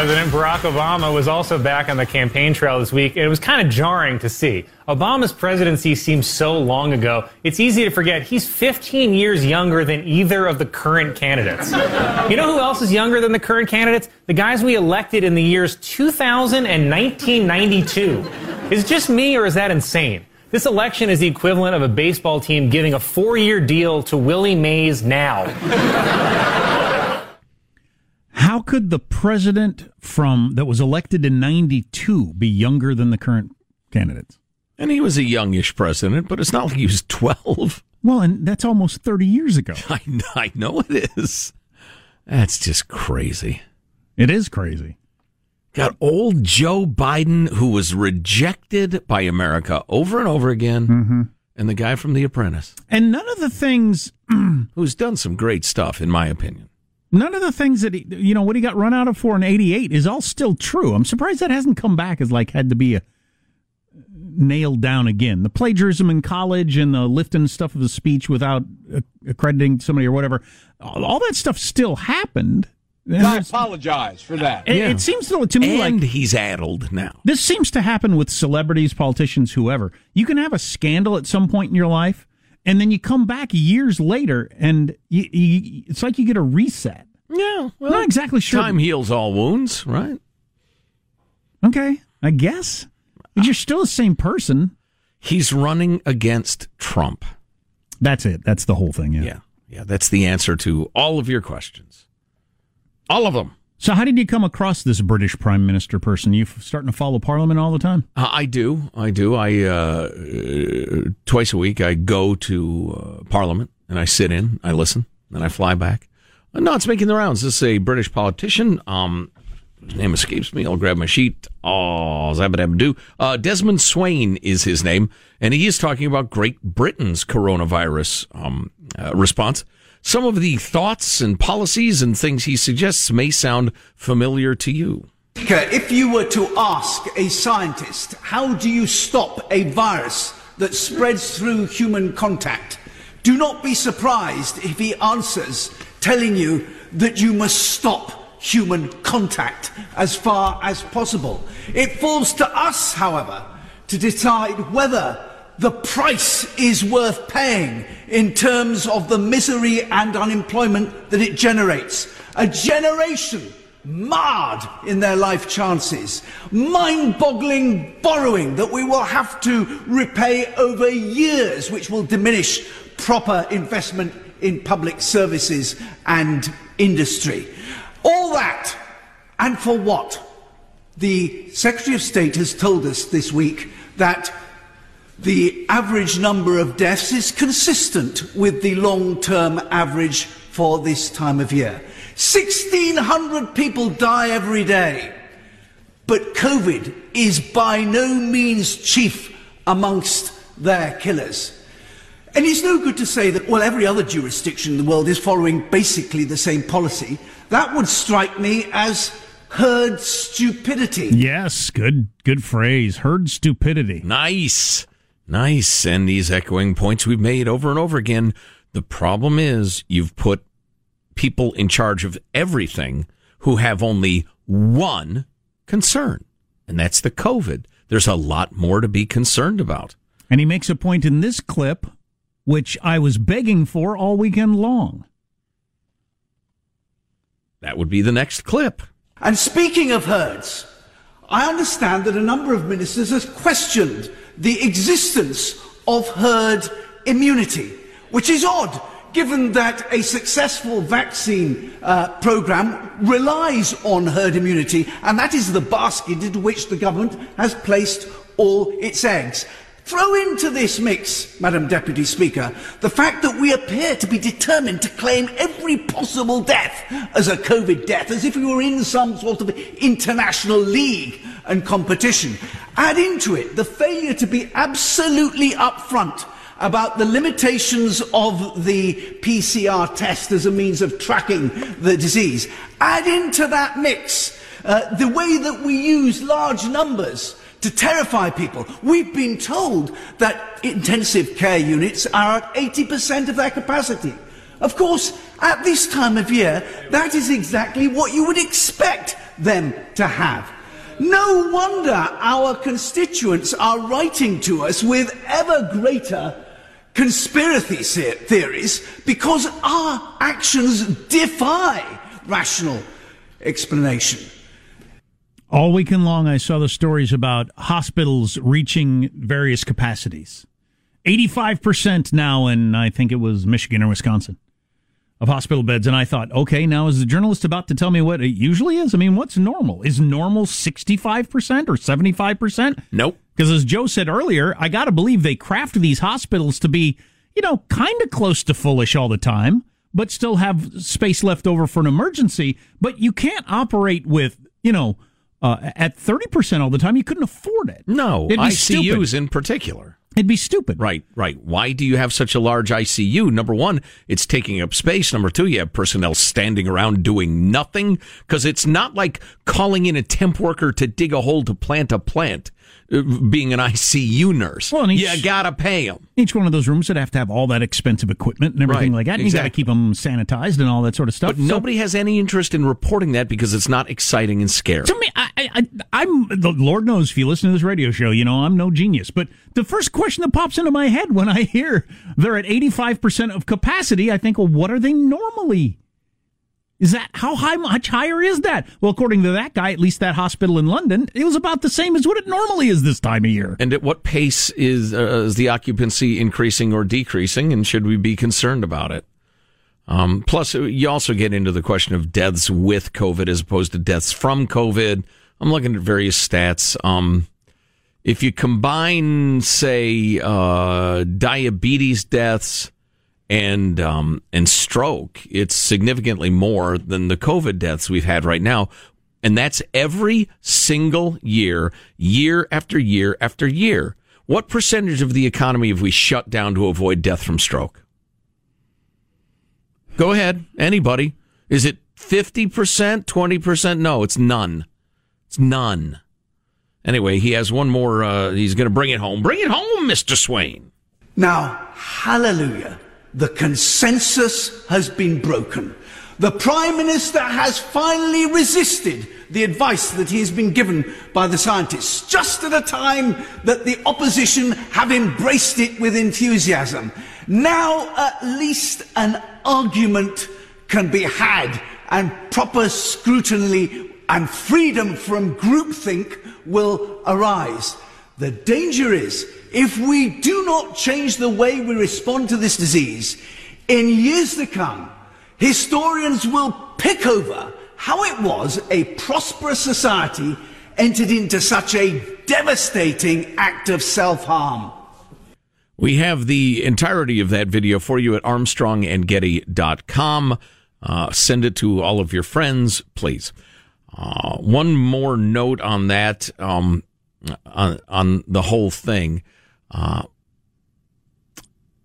President Barack Obama was also back on the campaign trail this week. It was kind of jarring to see. Obama's presidency seems so long ago, it's easy to forget he's 15 years younger than either of the current candidates. You know who else is younger than the current candidates? The guys we elected in the years 2000 and 1992. Is it just me or is that insane? This election is the equivalent of a baseball team giving a four year deal to Willie Mays now. How could the president from that was elected in 92 be younger than the current candidates? And he was a youngish president, but it's not like he was 12. Well, and that's almost 30 years ago. I, I know it is. That's just crazy. It is crazy. Got old Joe Biden, who was rejected by America over and over again, mm-hmm. and the guy from The Apprentice. And none of the things. who's done some great stuff, in my opinion. None of the things that he, you know, what he got run out of for in '88 is all still true. I'm surprised that hasn't come back as like had to be a, nailed down again. The plagiarism in college and the lifting stuff of the speech without accrediting somebody or whatever, all that stuff still happened. And I apologize for that. It, yeah. it seems to, to me and like he's addled now. This seems to happen with celebrities, politicians, whoever. You can have a scandal at some point in your life and then you come back years later and you, you, it's like you get a reset. Yeah, well, not exactly sure. Time heals all wounds, right? Okay, I guess. But you're still the same person. He's running against Trump. That's it. That's the whole thing. Yeah. Yeah. Yeah. That's the answer to all of your questions. All of them. So, how did you come across this British Prime Minister person? You starting to follow Parliament all the time? Uh, I do. I do. I uh, uh, twice a week I go to uh, Parliament and I sit in, I listen, and I fly back. No, it's making the rounds. This is a British politician. Um, his name escapes me. I'll grab my sheet. Oh, zabadabdoo. Uh, Desmond Swayne is his name, and he is talking about Great Britain's coronavirus um, uh, response. Some of the thoughts and policies and things he suggests may sound familiar to you. If you were to ask a scientist, how do you stop a virus that spreads through human contact? Do not be surprised if he answers telling you that you must stop human contact as far as possible. It falls to us, however, to decide whether the price is worth paying in terms of the misery and unemployment that it generates. A generation marred in their life chances, mind boggling borrowing that we will have to repay over years, which will diminish proper investment in public services and industry. All that, and for what? The Secretary of State has told us this week that the average number of deaths is consistent with the long term average for this time of year. 1,600 people die every day. But COVID is by no means chief amongst their killers. And it's no good to say that, well, every other jurisdiction in the world is following basically the same policy. That would strike me as herd stupidity. Yes, good good phrase. Herd stupidity. Nice. Nice. And these echoing points we've made over and over again. The problem is you've put people in charge of everything who have only one concern, and that's the COVID. There's a lot more to be concerned about. And he makes a point in this clip, which I was begging for all weekend long. That would be the next clip. And speaking of herds, I understand that a number of ministers have questioned the existence of herd immunity, which is odd given that a successful vaccine uh, program relies on herd immunity, and that is the basket into which the government has placed all its eggs. Throw into this mix, Madam Deputy Speaker, the fact that we appear to be determined to claim every possible death as a COVID death, as if we were in some sort of international league and competition. Add into it the failure to be absolutely upfront about the limitations of the PCR test as a means of tracking the disease. Add into that mix uh, the way that we use large numbers to terrify people. We've been told that intensive care units are at 80% of their capacity. Of course, at this time of year, that is exactly what you would expect them to have. No wonder our constituents are writing to us with ever greater conspiracy theories because our actions defy rational explanation. All weekend long, I saw the stories about hospitals reaching various capacities. 85% now in, I think it was Michigan or Wisconsin, of hospital beds. And I thought, okay, now is the journalist about to tell me what it usually is? I mean, what's normal? Is normal 65% or 75%? Nope. Because as Joe said earlier, I got to believe they craft these hospitals to be, you know, kind of close to fullish all the time, but still have space left over for an emergency. But you can't operate with, you know, uh, at 30% all the time. You couldn't afford it. No, ICUs stupid. in particular. It'd be stupid. Right, right. Why do you have such a large ICU? Number one, it's taking up space. Number two, you have personnel standing around doing nothing because it's not like calling in a temp worker to dig a hole to plant a plant, being an ICU nurse. Well, and you gotta pay them. Each one of those rooms would have to have all that expensive equipment and everything Right, like that. And you got to keep them sanitized and all that sort of stuff. But So- nobody has any interest in reporting that because it's not exciting and scary. To me, I, I, I'm the Lord knows if you listen to this radio show, you know I'm no genius. But the first question that pops into my head when I hear they're at 85 percent of capacity, I think, well, what are they normally? Is that how high, much higher is that? Well, according to that guy, at least that hospital in London, it was about the same as what it normally is this time of year. And at what pace is, uh, is the occupancy increasing or decreasing, and should we be concerned about it? Um, plus, you also get into the question of deaths with COVID as opposed to deaths from COVID. I'm looking at various stats. Um, if you combine, say, uh, diabetes deaths and um, and stroke, it's significantly more than the COVID deaths we've had right now. And that's every single year, year after year after year. What percentage of the economy have we shut down to avoid death from stroke? Go ahead, anybody. Is it 50%, 20%? No, it's none. It's none. Anyway, he has one more. Uh, he's going to bring it home. Bring it home, Mr. Swayne. Now, hallelujah. The consensus has been broken. The Prime Minister has finally resisted the advice that he has been given by the scientists, just at a time that the opposition have embraced it with enthusiasm. Now at least an argument can be had and proper scrutiny and freedom from groupthink will arise. The danger is if we do not change the way we respond to this disease, in years to come, historians will pick over how it was a prosperous society entered into such a devastating act of self harm. We have the entirety of that video for you at armstrongandgetty.com. Uh, send it to all of your friends, please. Uh, one more note on that, um, on, on the whole thing. Uh,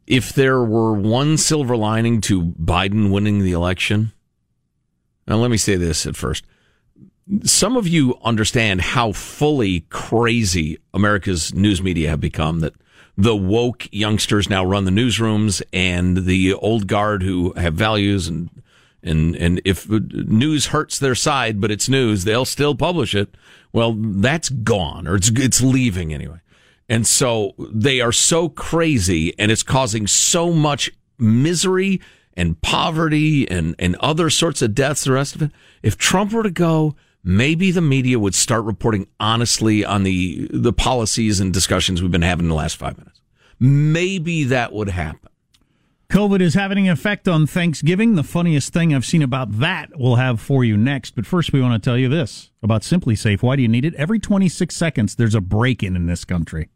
if there were one silver lining to Biden winning the election, now let me say this at first. Some of you understand how fully crazy America's news media have become that the woke youngsters now run the newsrooms and the old guard who have values and and and if news hurts their side but it's news they'll still publish it well that's gone or it's it's leaving anyway and so they are so crazy and it's causing so much misery and poverty and, and other sorts of deaths, the rest of it. If Trump were to go, maybe the media would start reporting honestly on the, the policies and discussions we've been having in the last five minutes. Maybe that would happen. COVID is having an effect on Thanksgiving. The funniest thing I've seen about that we'll have for you next. But first, we want to tell you this about SimpliSafe. Why do you need it? Every 26 seconds, there's a break in in this country.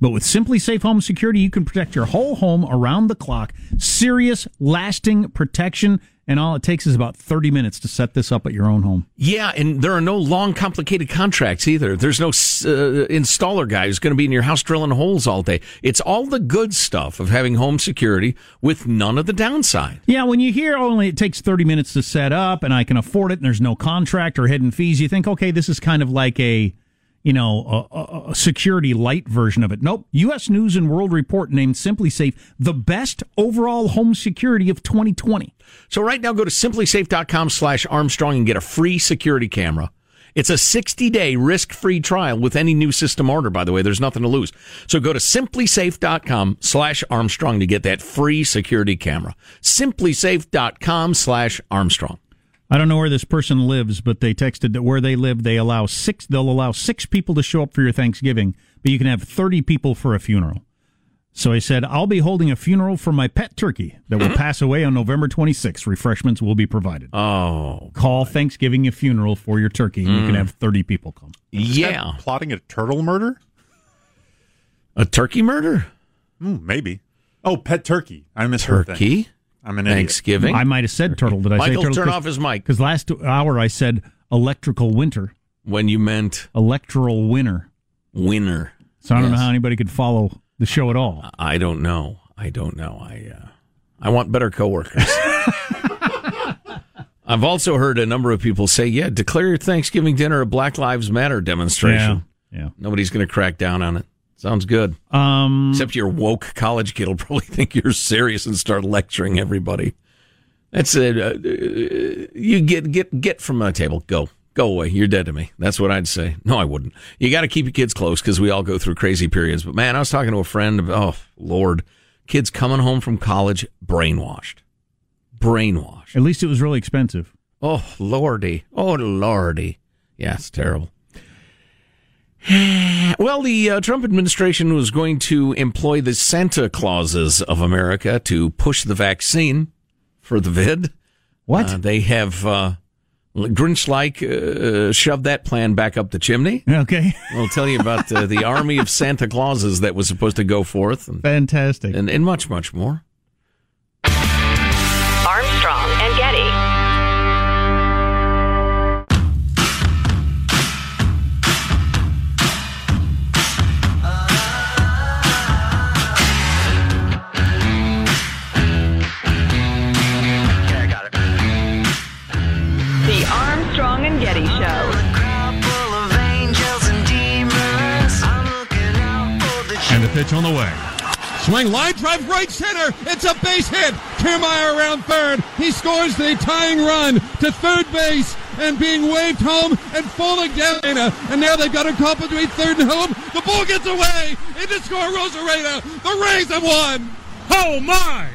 But with SimpliSafe Home Security, you can protect your whole home around the clock. Serious, lasting protection. And all it takes is about 30 minutes to set this up at your own home. Yeah, and there are no long, complicated contracts either. There's no uh, installer guy who's going to be in your house drilling holes all day. It's all the good stuff of having home security with none of the downside. Yeah, when you hear only it takes 30 minutes to set up and I can afford it and there's no contract or hidden fees, you think, okay, this is kind of like a you know, a, a, security light version of it. Nope. U.S. News and World Report named SimpliSafe the best overall home security of 2020. So right now, go to simplisafe.com slash Armstrong and get a free security camera. It's a 60 day risk free trial with any new system order, by the way. There's nothing to lose. So go to simplisafe.com slash Armstrong to get that free security camera. Simplisafe.com slash Armstrong. I don't know where this person lives, but they texted that where they live, they allow six. They'll allow six people to show up for your Thanksgiving, but you can have thirty people for a funeral. So he said, "I'll be holding a funeral for my pet turkey that will pass away on November 26th. Refreshments will be provided." Oh, call Thanksgiving a funeral for your turkey. Mm. You can mm. have thirty people come. Yeah, plotting a turtle murder, a turkey murder, mm, maybe. Oh, pet turkey. I misheard. Turkey. I'm an Thanksgiving. I might have said turtle. Did I Michael, say turtle? turn off his mic. Because last hour I said electrical winter. When you meant electoral winner. Winner. So I don't yes. know how anybody could follow the show at all. I don't know. I don't know. I uh, I want better coworkers. I've also heard a number of people say, "Yeah, declare your Thanksgiving dinner a Black Lives Matter demonstration." Yeah. yeah. Nobody's going to crack down on it. Sounds good. Um, Except your woke college kid will probably think you're serious and start lecturing everybody. That's it. Uh, uh, you get get get from my table. Go go away. You're dead to me. That's what I'd say. No, I wouldn't. You got to keep your kids close because we all go through crazy periods. But man, I was talking to a friend. Of, oh Lord, kids coming home from college brainwashed, brainwashed. At least it was really expensive. Oh lordy, oh lordy. Yeah, it's terrible. well, the uh, Trump administration was going to employ the Santa Clauses of America to push the vaccine for the vid. What? Uh, they have uh, Grinch like uh, shoved that plan back up the chimney. Okay. We'll tell you about uh, the army of Santa Clauses that was supposed to go forth. And, Fantastic. And, and much, much more. Pitch on the way. Swing line drive right center. It's a base hit. Kiermaier around third. He scores the tying run to third base and being waved home and falling down. And now they've got a call between third and home. The ball gets away into score Arozarena. The Rays have won. Oh my!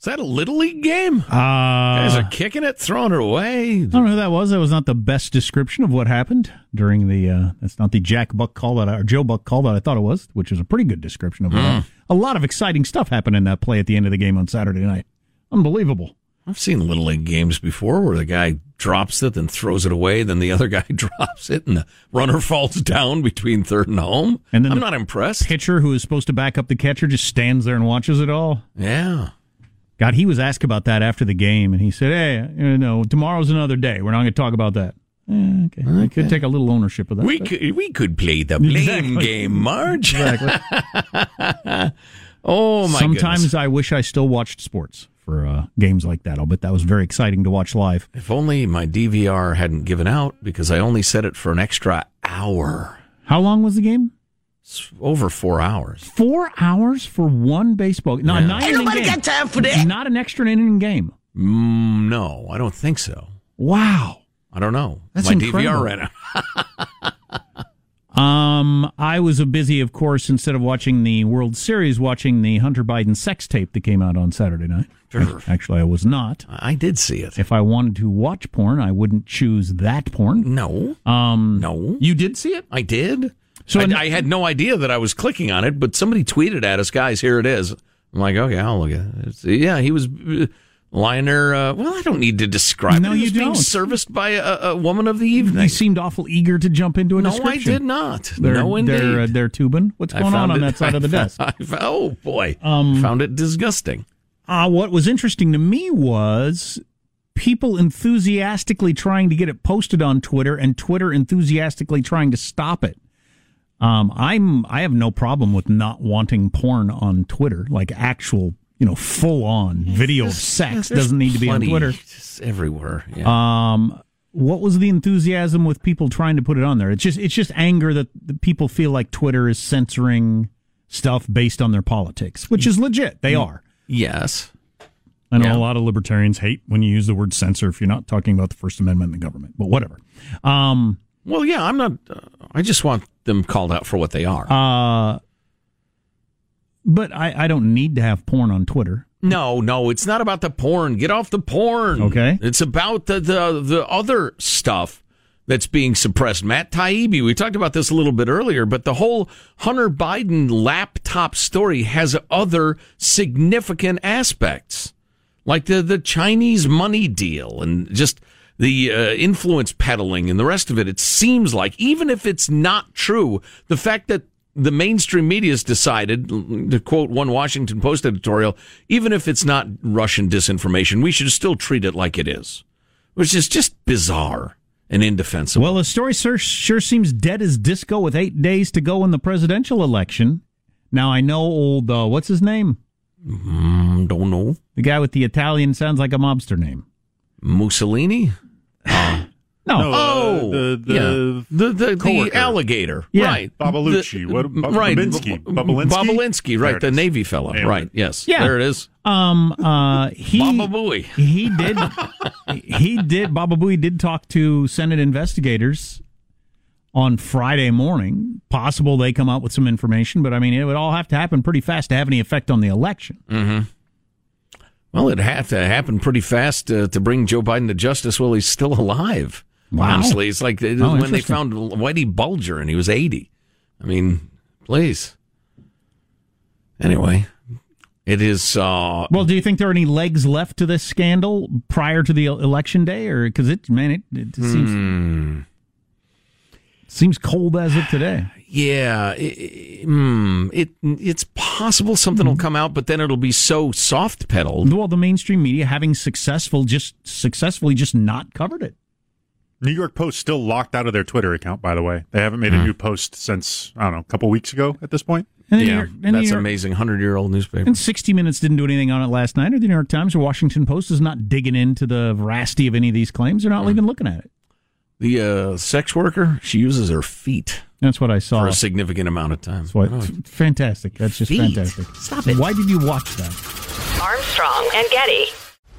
Is that a little league game? Uh, Guys are kicking it, throwing it away. I don't know who that was. That was not the best description of what happened during the. Uh, that's not the Jack Buck call that I, or Joe Buck call that I thought it was, which is a pretty good description of Mm. it. A lot of exciting stuff happened in that play at the end of the game on Saturday night. Unbelievable. I've seen little league games before where the guy drops it, then throws it away, then the other guy drops it, and the runner falls down between third and home. And then I'm the not impressed. Pitcher who is supposed to back up the catcher just stands there and watches it all. Yeah. God, he was asked about that after the game, and he said, "Hey, you know, tomorrow's another day. We're not going to talk about that." Eh, okay, I could take a little ownership of that. We but- could, we could play the blame Exactly. game, Marge. Exactly. oh, my Sometimes goodness. I wish I still watched sports for uh, games like that. I'll bet that was very exciting to watch live. If only my DVR hadn't given out because I only set it for an extra hour. How long was the game? It's over four hours. Four hours for one baseball. No, Yeah. not Ain't nobody game. got time for that. Not an extra inning game. Mm, no, I don't think so. Wow. I don't know. That's my incredible. DVR ran out. Um, I was a busy, of course, instead of watching the World Series, watching the Hunter Biden sex tape that came out on Saturday night. Sure. Actually, I was not. I did see it. If I wanted to watch porn, I wouldn't choose that porn. No. Um, no. You did see it? I did. So in- I, I had no idea that I was clicking on it, but somebody tweeted at us, guys, here it is. I'm like, okay, I'll look at it. It's- yeah, he was uh, lying there. Uh, well, I don't need to describe No, it. He you don't. serviced by a, a woman of the evening. You seemed awful eager to jump into a no, I did not. They're, no, indeed. They're, uh, they're tubing. What's going on found on that side of the I desk? I oh, boy. Um, found it disgusting. Uh, what was interesting to me was people enthusiastically trying to get it posted on Twitter and Twitter enthusiastically trying to stop it. Um, I'm I have no problem with not wanting porn on Twitter, like actual, you know, full on video of sex doesn't need to be on Twitter. just everywhere. Yeah. Um, what was the enthusiasm with people trying to put it on there? It's just it's just anger that people feel like Twitter is censoring stuff based on their politics, which is legit. They are. yes. I know Yeah. a lot of libertarians hate when you use the word censor if you're not talking about the First Amendment and the government, but whatever. Um, Well, yeah, I'm not. Uh, I just want them called out for what they are. uh, but I, I don't need to have porn on Twitter. No, no, it's not about the porn. Get off the porn. Okay. It's about the the, the other stuff that's being suppressed. Matt Taibbi, we talked about this a little bit earlier, but the whole Hunter Biden laptop story has other significant aspects, like the the Chinese money deal and just the uh, influence peddling and the rest of it. It seems like even if it's not true, the fact that the mainstream media has decided, to quote one Washington Post editorial, even if it's not Russian disinformation, we should still treat it like it is, which is just bizarre and indefensible. Well, the story sure, sure seems dead as disco with eight days to go in the presidential election. Now, I know old, uh, what's his name? Mm, don't know. The guy with the Italian sounds like a mobster name. Mussolini? No. No, uh, Oh, the- the yeah. the the, the alligator, Yeah. right? Babalucci. The- What- Bob- right? Babinski. B- Babalinsky? Babalinsky, right? The. Navy fellow, Nailed right? Yes, Yeah. there it is. Um, uh, he, Baba Booey. he did, he did, Baba Booey did talk to Senate investigators on Friday morning. Possible they come out with some information, but I mean, it would all have to happen pretty fast to have any effect on the election. Mm-hmm. Well, it had to happen pretty fast uh, to bring Joe Biden to justice while he's still alive. Wow. Honestly, it's like they- Oh, when they found Whitey Bulger and he was 80. I mean, please. Anyway, it is. Uh, Well, do you think there are any legs left to this scandal prior to the election day, or because it, man, it, it seems hmm. seems cold as of today. Yeah, it, mm, it it's possible something will mm-hmm. come out, but then it'll be so soft pedaled. Well, the mainstream media having successful, just successfully, just not covered it. New York Post still locked out of their Twitter account, by the way. They haven't made a hmm. new post since, I don't know, a couple weeks ago at this point. And Yeah, York- and that's York- amazing. Hundred year old newspaper. And 60 Minutes didn't do anything on it last night, or the New York Times or Washington Post is not digging into the veracity of any of these claims. They're not hmm. even looking at it. The uh, sex worker, she uses her feet. That's what I saw. for a significant amount of time. That's what, Oh, fantastic. That's just Feet. fantastic. Stop it. Why did you watch that? Armstrong and Getty.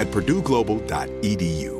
at purdueglobal.edu.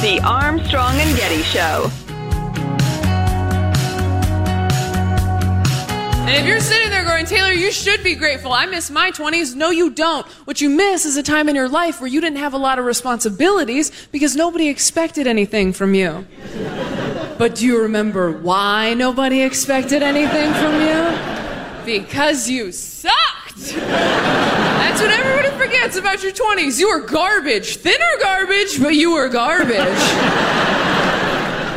The Armstrong and Getty Show. And if you're sitting there going, Taylor, you should be grateful. I miss my 20s. No, you don't. What you miss is a time in your life where you didn't have a lot of responsibilities because nobody expected anything from you. But do you remember why nobody expected anything from you? Because you sucked. That's what everybody forgets about your 20s. You were garbage. Thinner garbage, but you were garbage.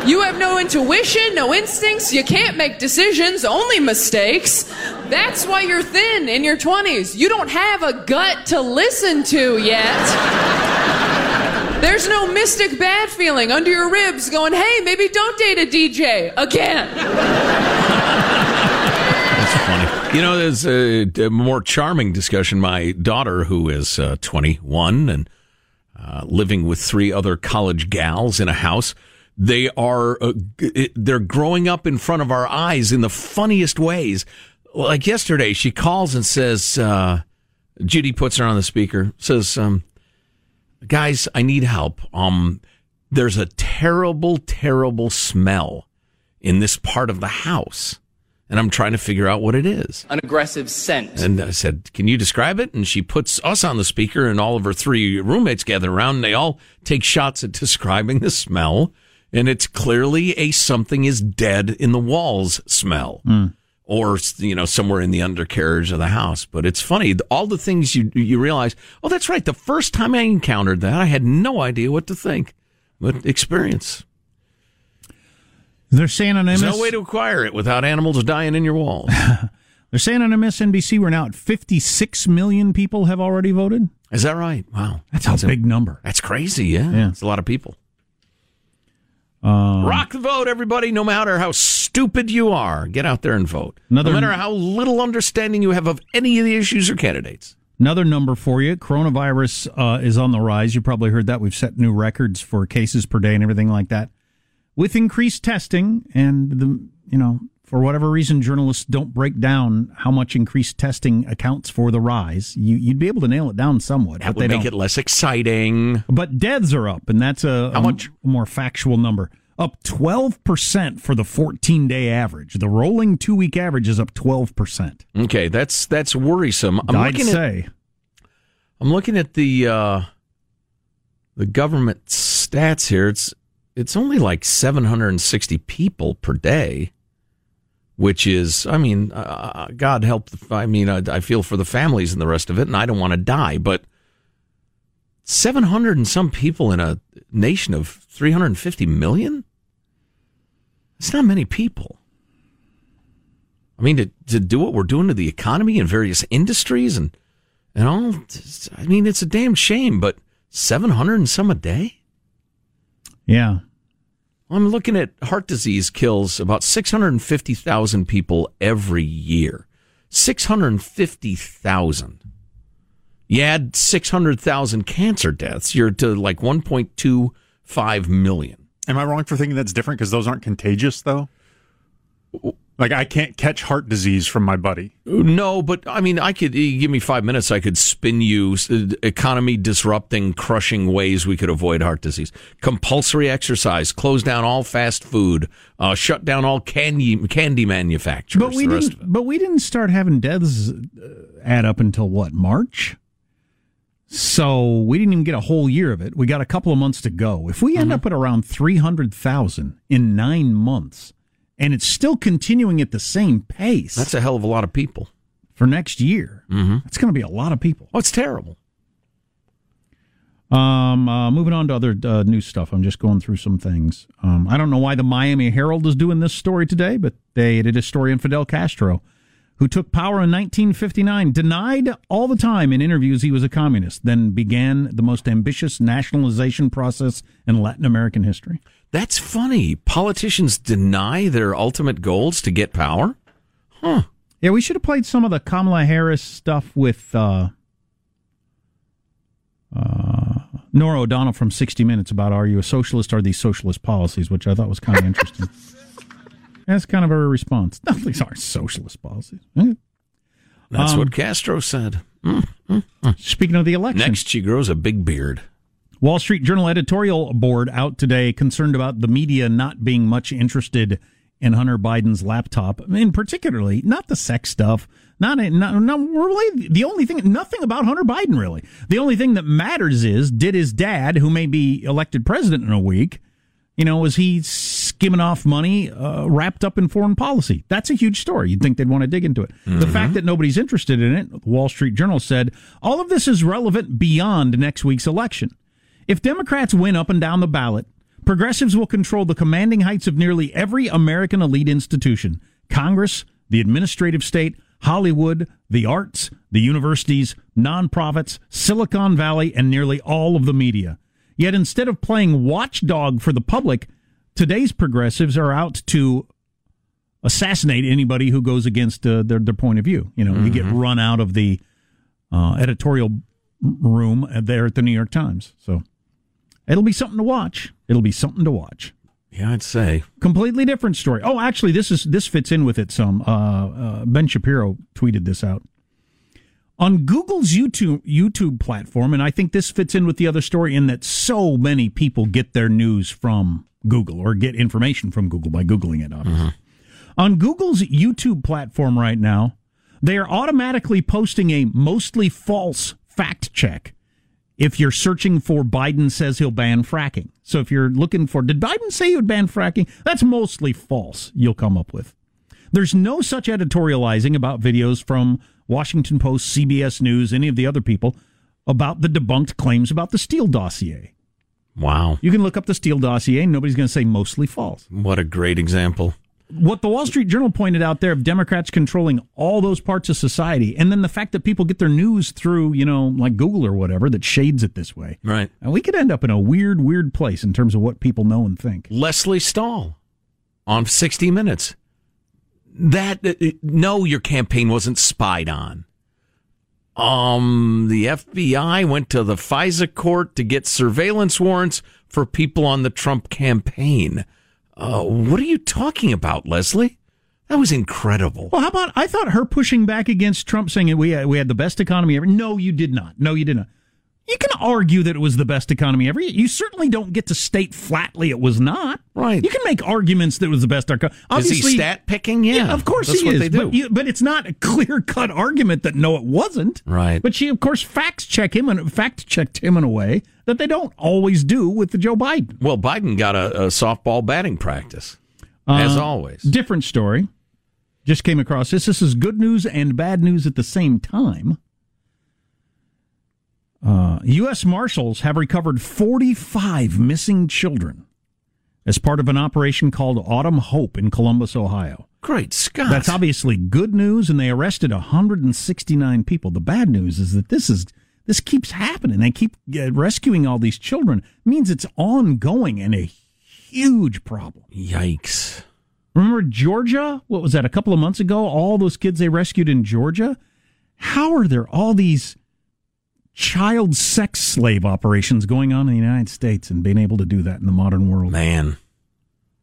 You have no intuition, no instincts, you can't make decisions, only mistakes. That's why you're thin in your 20s. You don't have a gut to listen to yet. There's no mystic bad feeling under your ribs going, hey, maybe don't date a DJ again. That's funny. You know, there's a, a more charming discussion. My daughter, who is uh, 21 and uh, living with three other college gals in a house, they are uh, they're growing up in front of our eyes in the funniest ways. Like yesterday, she calls and says, uh, Judy puts her on the speaker, says, um, "Guys, I need help. Um, there's a terrible, terrible smell in this part of the house." and I'm trying to figure out what it is. An aggressive scent. And I said, Can you describe it? And she puts us on the speaker, and all of her three roommates gather around, and they all take shots at describing the smell. And it's clearly a something is dead in the walls smell. Or, you know, somewhere in the undercarriage of the house. But it's funny, all the things you, you realize, oh, that's right. The first time I encountered that, I had no idea what to think. But experience. They're saying on There's no way to acquire it without animals dying in your walls. They're saying on MSNBC we're now at 56 million people have already voted. Is that right? Wow. That's, a big number. That's crazy, yeah. Yeah. It's a lot of people. Um, Rock the vote, everybody, no matter how stupid you are. Get out there and vote. Another- no matter how little understanding you have of any of the issues or candidates. Another number for you coronavirus uh, is on the rise. You probably heard that. We've set new records for cases per day and everything like that. With increased testing and the, you know, for whatever reason, journalists don't break down how much increased testing accounts for the rise. You, would be able to nail it down somewhat. That but would they make don't. it less exciting. But deaths are up, and that's a, How a much? more factual number. Up 12% for the 14 day average. The rolling two week average is up 12%. Okay, that's that's worrisome. I'm I'd looking say. At, I'm looking at the uh, the government stats here. It's it's only like 760 people per day, which is, I mean, uh, God help. The, I mean, I, I feel for the families and the rest of it, and I don't want to die, but 700 and some people in a nation of 350 million. It's not many people. I mean, to, to do what we're doing to the economy and various industries and and all. I mean, it's a damn shame, but 700 and some a day? Yeah. I'm looking at heart disease kills about 650,000 people every year. 650,000. You add 600,000 cancer deaths, you're to like 1.25 million. Am I wrong for thinking that's different because those aren't contagious though? Like I can't catch heart disease from my buddy. No, but I mean, I could you give me five minutes. I could spin you uh, economy disrupting, crushing ways we could avoid heart disease. Compulsory exercise, close down all fast food, uh, shut down all candy candy manufacturers. But we didn't. But we didn't start having deaths uh, add up until what March. So we didn't even get a whole year of it. We got a couple of months to go. If we end Mm-hmm. up at around three hundred thousand in nine months, and it's still continuing at the same pace, That's a hell of a lot of people. for next year. Mm-hmm. That's going to be a lot of people. Oh, it's terrible. Um, uh, moving on to other uh, news stuff. I'm just going through some things. Um, I don't know why the Miami Herald is doing this story today, but they did a story on Fidel Castro, who took power in 1959, denied all the time in interviews he was a communist, then began the most ambitious nationalization process in Latin American history. That's funny. Politicians deny their ultimate goals to get power. Huh. Yeah, we should have played some of the Kamala Harris stuff with uh, uh, Norah O'Donnell from 60 Minutes about are you a socialist or these socialist policies, which I thought was kind of interesting. That's kind of her response. No, these aren't socialist policies. Eh. That's Um, what Castro said. Mm, mm, mm. Speaking of the election, Next, she grows a big beard. Wall Street Journal editorial board out today concerned about the media not being much interested in Hunter Biden's laptop, in particularly not the sex stuff, not not, not really the only thing, nothing about Hunter Biden really. The only thing that matters is did his dad, who may be elected president in a week, you know, was he skimming off money uh, wrapped up in foreign policy? That's a huge story. You'd think they'd want to dig into it. The fact that nobody's interested in it, the Wall Street Journal said, all of this is relevant beyond next week's election. If Democrats win up and down the ballot, progressives will control the commanding heights of nearly every American elite institution Congress, the administrative state, Hollywood, the arts, the universities, nonprofits, Silicon Valley, and nearly all of the media. Yet instead of playing watchdog for the public, today's progressives are out to assassinate anybody who goes against uh, their, their point of view. You know, you get run out of the uh, editorial room there at the New York Times. So it'll be something to watch. It'll be something to watch. Yeah, I'd say. Completely different story. Oh, actually, this is this fits in with it some. Uh, uh, ben Shapiro tweeted this out on Google's YouTube YouTube platform, and I think this fits in with the other story in that so many people get their news from Google or get information from Google by googling it. Obviously, on Google's YouTube platform right now, they are automatically posting a mostly false fact check if you're searching for Biden says he'll ban fracking. So if you're looking for, did Biden say he would ban fracking? That's mostly false, you'll come up with. There's no such editorializing about videos from Washington Post, CBS News, any of the other people about the debunked claims about the Steele dossier. Wow. You can look up the Steele dossier and nobody's going to say mostly false. What a great example. What the Wall Street Journal pointed out there of Democrats controlling all those parts of society, and then the fact that people get their news through, you know, like Google or whatever that shades it this way. Right. And we could end up in a weird, weird place in terms of what people know and think. Lesley Stahl on 60 Minutes. That, uh, no, your campaign wasn't spied on. Um, the FBI went to the FISA court to get surveillance warrants for people on the Trump campaign. Uh, what are you talking about, Lesley? That was incredible. Well, how about I thought her pushing back against Trump saying we had, we had the best economy ever. No, you did not. No, you did not. You can argue that it was the best economy ever. You certainly don't get to state flatly it was not. Right. You can make arguments that it was the best economy. Is he stat picking? Yeah, of course that's he what is. they do. But, you, but it's not a clear cut argument that no, it wasn't. Right. But she, of course, facts check him and fact checked him in a way that they don't always do with the Joe Biden. Well, Biden got a, a softball batting practice, as Uh, always. Different story. Just came across this. This is good news and bad news at the same time. Uh, U.S. Marshals have recovered 45 missing children as part of an operation called Autumn Hope in Columbus, Ohio. Great Scott! That's obviously good news, and they arrested 169 people. The bad news is that this is this keeps happening. They keep uh, rescuing all these children. It means it's ongoing and a huge problem. Yikes! Remember Georgia? What was that? A couple of months ago, all those kids they rescued in Georgia. How are there all these child sex slave operations going on in the United States and being able to do that in the modern world? Man,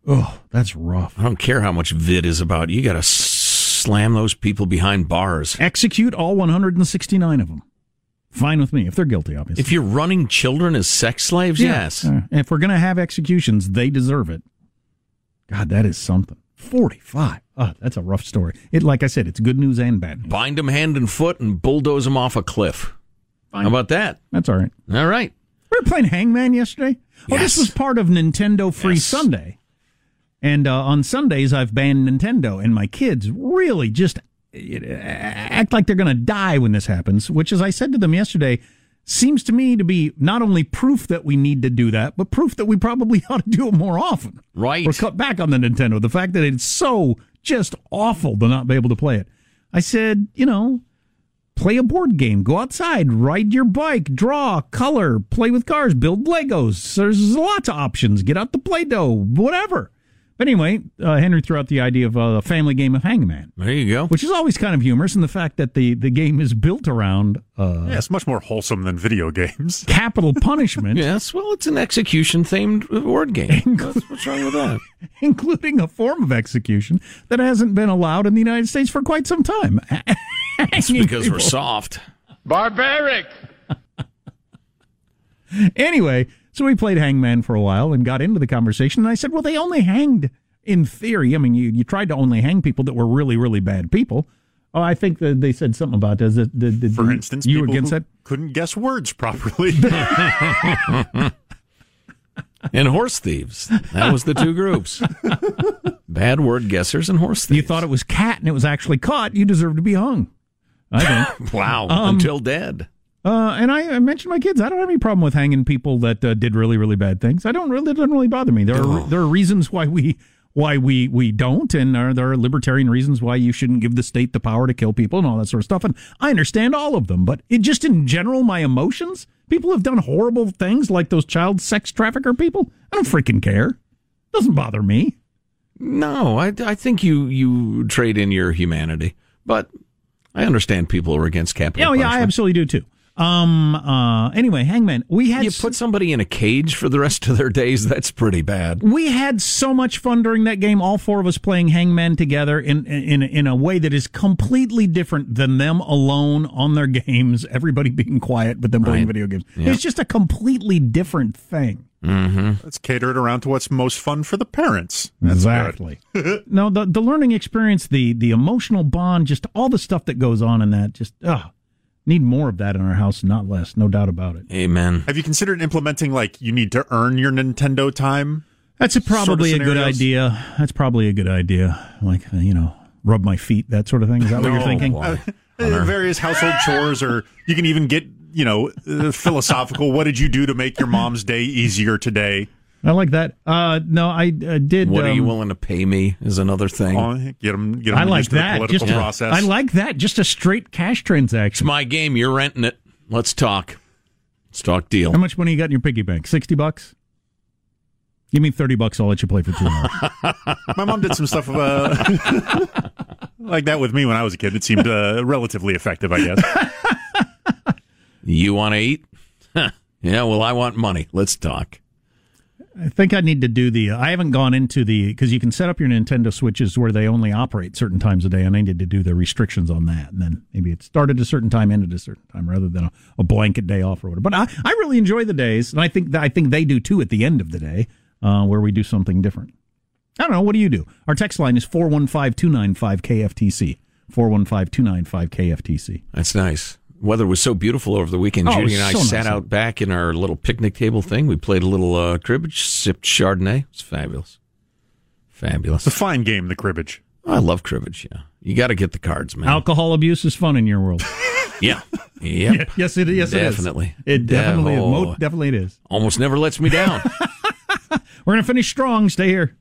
oh, that's rough. I don't care how much vid is about. You got to slam those people behind bars. Execute all 169 of them. Fine with me if they're guilty, obviously. If you're running children as sex slaves, Yeah. yes. Uh, if we're going to have executions, they deserve it. God, that is something. 45. Oh, that's a rough story. It, like I said, it's good news and bad news. Bind them hand and foot and bulldoze them off a cliff. Fine. How about that? That's all right. All right. We were playing Hangman yesterday. Oh, this was part of Nintendo Free Sunday. And uh, on Sundays, I've banned Nintendo, and my kids really just uh, act like they're going to die when this happens, which, as I said to them yesterday, seems to me to be not only proof that we need to do that, but proof that we probably ought to do it more often. Right. Or cut back on the Nintendo. The fact that it's so just awful to not be able to play it. I said, you know, play a board game, go outside, ride your bike, draw, color, play with cars, build Legos. There's lots of options. Get out the Play Doh, whatever. But anyway, uh, Henry threw out the idea of uh, a family game of Hangman, There you go. which is always kind of humorous and the fact that the, the game is built around uh, Yeah, it's much more wholesome than video games. capital punishment, Yes, well, it's an execution themed word game. That's what's wrong with that. including a form of execution that hasn't been allowed in the United States for quite some time. It's because we're soft. Barbaric. Anyway, so we played Hangman for a while and got into the conversation. And I said, well, they only hanged in theory. I mean, you, you tried to only hang people that were really, really bad people. Oh, I think that they said something about this. Did, did, did For instance, you were people against who that? couldn't guess words properly. And horse thieves. That was the two groups. Bad word guessers and horse thieves. You thought it was cat and it was actually caught. You deserve to be hung. I think. Wow. Um, Until dead. Uh, and I, I mentioned my kids. I don't have any problem with hanging people that uh, did really, really bad things. I don't really, it doesn't really bother me. There are there are reasons why we why we we don't, and are, there are libertarian reasons why you shouldn't give the state the power to kill people and all that sort of stuff. And I understand all of them, but it just in general, my emotions. People have done horrible things like those child sex trafficker people. I don't freaking care. Doesn't bother me. No, I, I think you, you trade in your humanity. But I understand people who are against capital Yeah, yeah, I absolutely do too. Um. Uh. Anyway, Hangman, we had You put somebody in a cage for the rest of their days, that's pretty bad. we had so much fun during that game. All four of us playing Hangman together in in in a way that is completely different than them alone on their games. Everybody being quiet, but them playing Right. video games. Yeah. It's just a completely different thing. Mm-hmm. cater it around to what's most fun for the parents. That's exactly. no, the the learning experience, the the emotional bond, just all the stuff that goes on in that. Just oh, need more of that in our house, not less. No doubt about it. Amen. Have you considered implementing like you need to earn your Nintendo time? That's a, probably sort of a good idea. That's probably a good idea. Like uh, you know, rub my feet, that sort of thing. Is that what you're No. thinking? Uh, various household chores, or you can even get you know uh, philosophical. What did you do to make your mom's day easier today? I like that. Uh, no, I uh, did. What are you um, willing to pay me is another thing. Oh, get them, get 'em I like used the that. political Just process. I like that. Just a straight cash transaction. It's my game. You're renting it. Let's talk. Let's talk deal. How much money you got in your piggy bank? Sixty bucks. Give me thirty bucks. I'll let you play for two hours. My mom did some stuff uh, like that with me when I was a kid. It seemed uh, relatively effective, I guess. You want to eat? yeah, well, I want money. Let's talk. I think I need to do the. I haven't gone into the because you can set up your Nintendo Switches where they only operate certain times a day, and I needed to do the restrictions on that. And then maybe it started a certain time, ended a certain time, rather than a, a blanket day off or whatever. But I, I really enjoy the days, and I think that, I think they do too at the end of the day, uh, where we do something different. I don't know. What do you do? Our text line is 415 295 KFTC. 415 295 KFTC. That's nice. Weather was so beautiful over the weekend. Oh, it Judy and I so sat nice. out back in our little picnic table thing. We played a little uh, cribbage, sipped Chardonnay. It's fabulous. Fabulous. It's a fine game, the cribbage. I love cribbage, yeah. You got to get the cards, man. Alcohol abuse is fun in your world. yeah. Yep. yes, it yes it is. Definitely. It definitely is. Oh, definitely it is. Almost never lets me down. We're gonna finish strong. Stay here.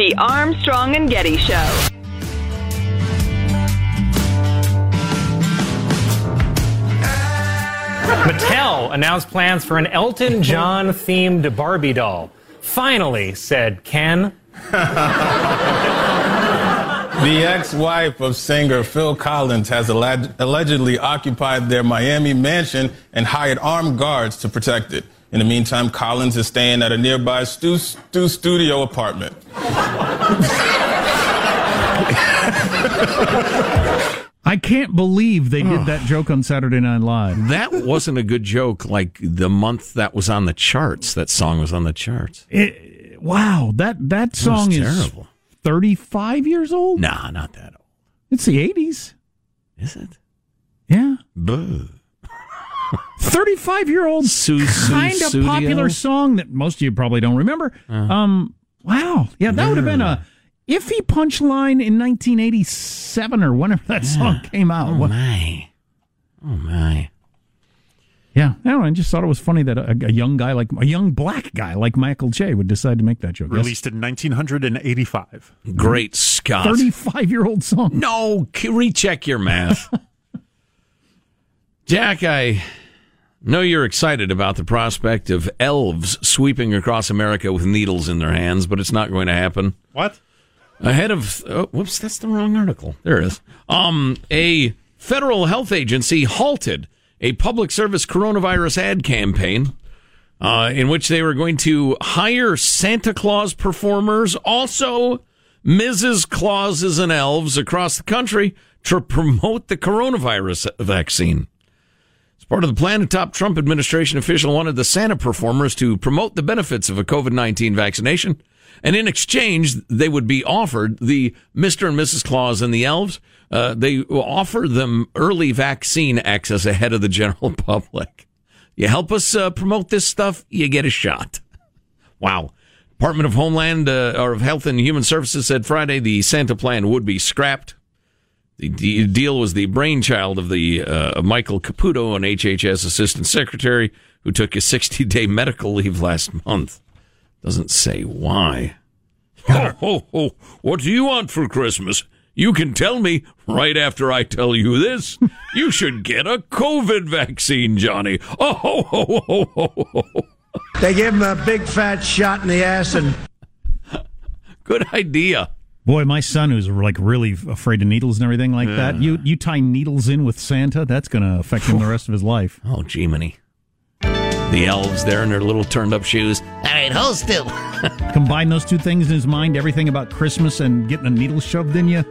The Armstrong and Getty Show. Mattel announced plans for an Elton John themed Barbie doll. Finally, said Ken. The ex-wife of singer Phil Collins has alleg- allegedly occupied their Miami mansion and hired armed guards to protect it. In the meantime, Collins is staying at a nearby Stu, Stu Studio apartment. I can't believe they did that joke on Saturday Night Live. that wasn't a good joke like the month that was on the charts. That song was on the charts. It, wow, that that song is terrible. 35 years old? Nah, not that old. It's the 80s. Is it? Yeah. Buh. 35 year old Su- Su- kind of popular song that most of you probably don't remember. Uh. Um, wow. Yeah, that would have been a iffy punchline in 1987 or whenever that song came out. Oh What- my. Oh my. Yeah, I don't know. I just thought it was funny that a, a young guy like a young black guy like Michael Che would decide to make that joke. Yes. Released in 1985. Great Scott. 35 year old song. No, recheck your math. Jack, I know you're excited about the prospect of elves sweeping across America with needles in their hands, but it's not going to happen. What? Ahead of, oh, whoops, that's the wrong article. There it is. Um, a federal health agency halted a public service coronavirus ad campaign uh, in which they were going to hire Santa Claus performers, also Mrs. Clauses and elves across the country to promote the coronavirus vaccine. Part of the plan, a top Trump administration official wanted the Santa performers to promote the benefits of a COVID 19 vaccination. And in exchange, they would be offered the Mr. and Mrs. Claus and the elves. Uh, they offer them early vaccine access ahead of the general public. You help us uh, promote this stuff, you get a shot. Wow. Department of Homeland uh, or of Health and Human Services said Friday the Santa plan would be scrapped. The deal was the brainchild of the uh, Michael Caputo, an HHS assistant secretary who took a 60 day medical leave last month. Doesn't say why. Ho, ho, ho. What do you want for Christmas? You can tell me right after I tell you this. You should get a COVID vaccine, Johnny. Oh, ho, ho, ho, ho, ho. They gave him a big fat shot in the ass and. Good idea. Boy, my son, who's like really afraid of needles and everything like that, you you tie needles in with Santa, that's going to affect him the rest of his life. Oh, Jiminy. The elves there in their little turned up shoes. All right, hold still. Combine those two things in his mind, everything about Christmas and getting a needle shoved in you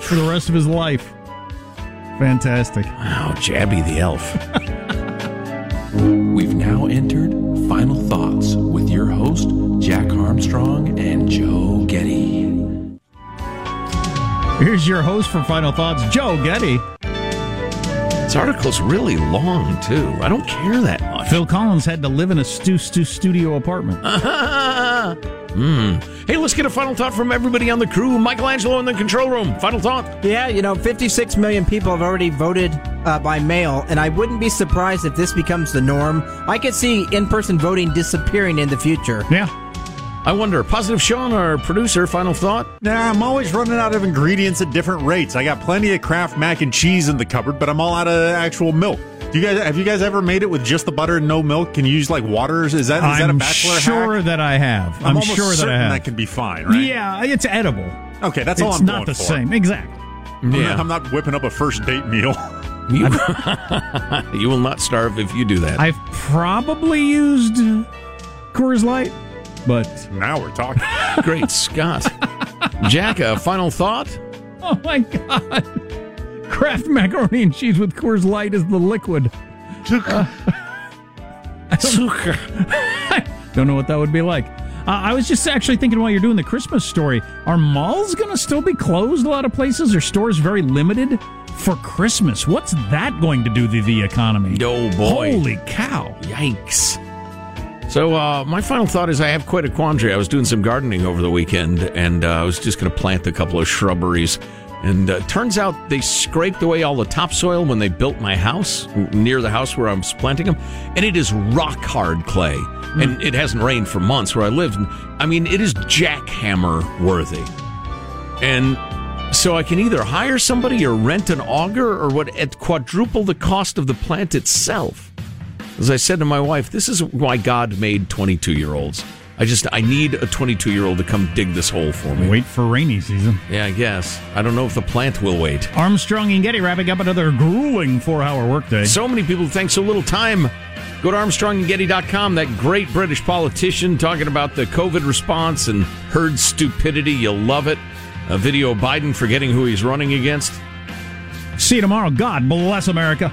for the rest of his life. Fantastic. Wow, Jabby the elf. We've now entered Final Thoughts with your host, Jack Armstrong and Joe Getty. Here's your host for Final Thoughts, Joe Getty. This article's really long, too. I don't care that much. Phil Collins had to live in a stu, stu studio apartment. Hmm. Hey, let's get a final thought from everybody on the crew. Michael Angelo in the control room. Final thought. Yeah, you know, 56 million people have already voted uh, by mail, and I wouldn't be surprised if this becomes the norm. I could see in person voting disappearing in the future. Yeah. I wonder, Positive Sean, our producer, final thought? Nah, I'm always running out of ingredients at different rates. I got plenty of Kraft mac and cheese in the cupboard, but I'm all out of actual milk. Do you guys have you guys ever made it with just the butter and no milk? Can you use like waters? Is that is that a I'm bachelor sure hack? that I have. I'm, almost sure that I certain have. that can be fine, right? Yeah, it's edible. Okay, that's all it's I'm not going the for. same. Exactly. I'm Yeah. not- I'm not whipping up a first date meal. You, you will not starve if you do that. I've probably used Coors Light, but now we're talking. Great Scott. Jack, a final thought? oh my god, Kraft macaroni and cheese with Coors Light is the liquid. Zucker. Uh, Don't know what that would be like. Uh, I was just actually thinking while you're doing the Christmas story, are malls going to still be closed? A lot of places are stores very limited for Christmas. What's that going to do to the economy? Oh boy. Holy cow! Yikes. So, uh, my final thought is I have quite a quandary. I was doing some gardening over the weekend, and uh, I was just going to plant a couple of shrubberies. And uh, turns out they scraped away all the topsoil when they built my house near the house where I was planting them, and it is rock hard clay. And it hasn't rained for months where I live. And, I mean, it is jackhammer worthy. And so I can either hire somebody or rent an auger or what at quadruple the cost of the plant itself. As I said to my wife, this is why God made 22 year olds. I just, I need a 22 year old to come dig this hole for me. Wait for rainy season. Yeah, I guess. I don't know if the plant will wait. Armstrong and Getty wrapping up another grueling four-hour workday. So many people think so little time. Go to ArmstrongandGetty.com. That great British politician talking about the COVID response and herd stupidity. You'll love it. A video of Biden forgetting who he's running against. See you tomorrow. God bless America.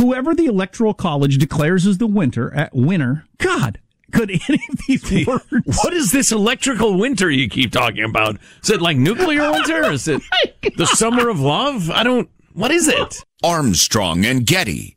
Whoever the Electoral College declares as the winner at uh, winner, God, could any of these words? What is this electrical winter you keep talking about? Is it like nuclear winter? Is it oh the summer of love? I don't. What is it? Armstrong and Getty.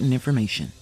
important information.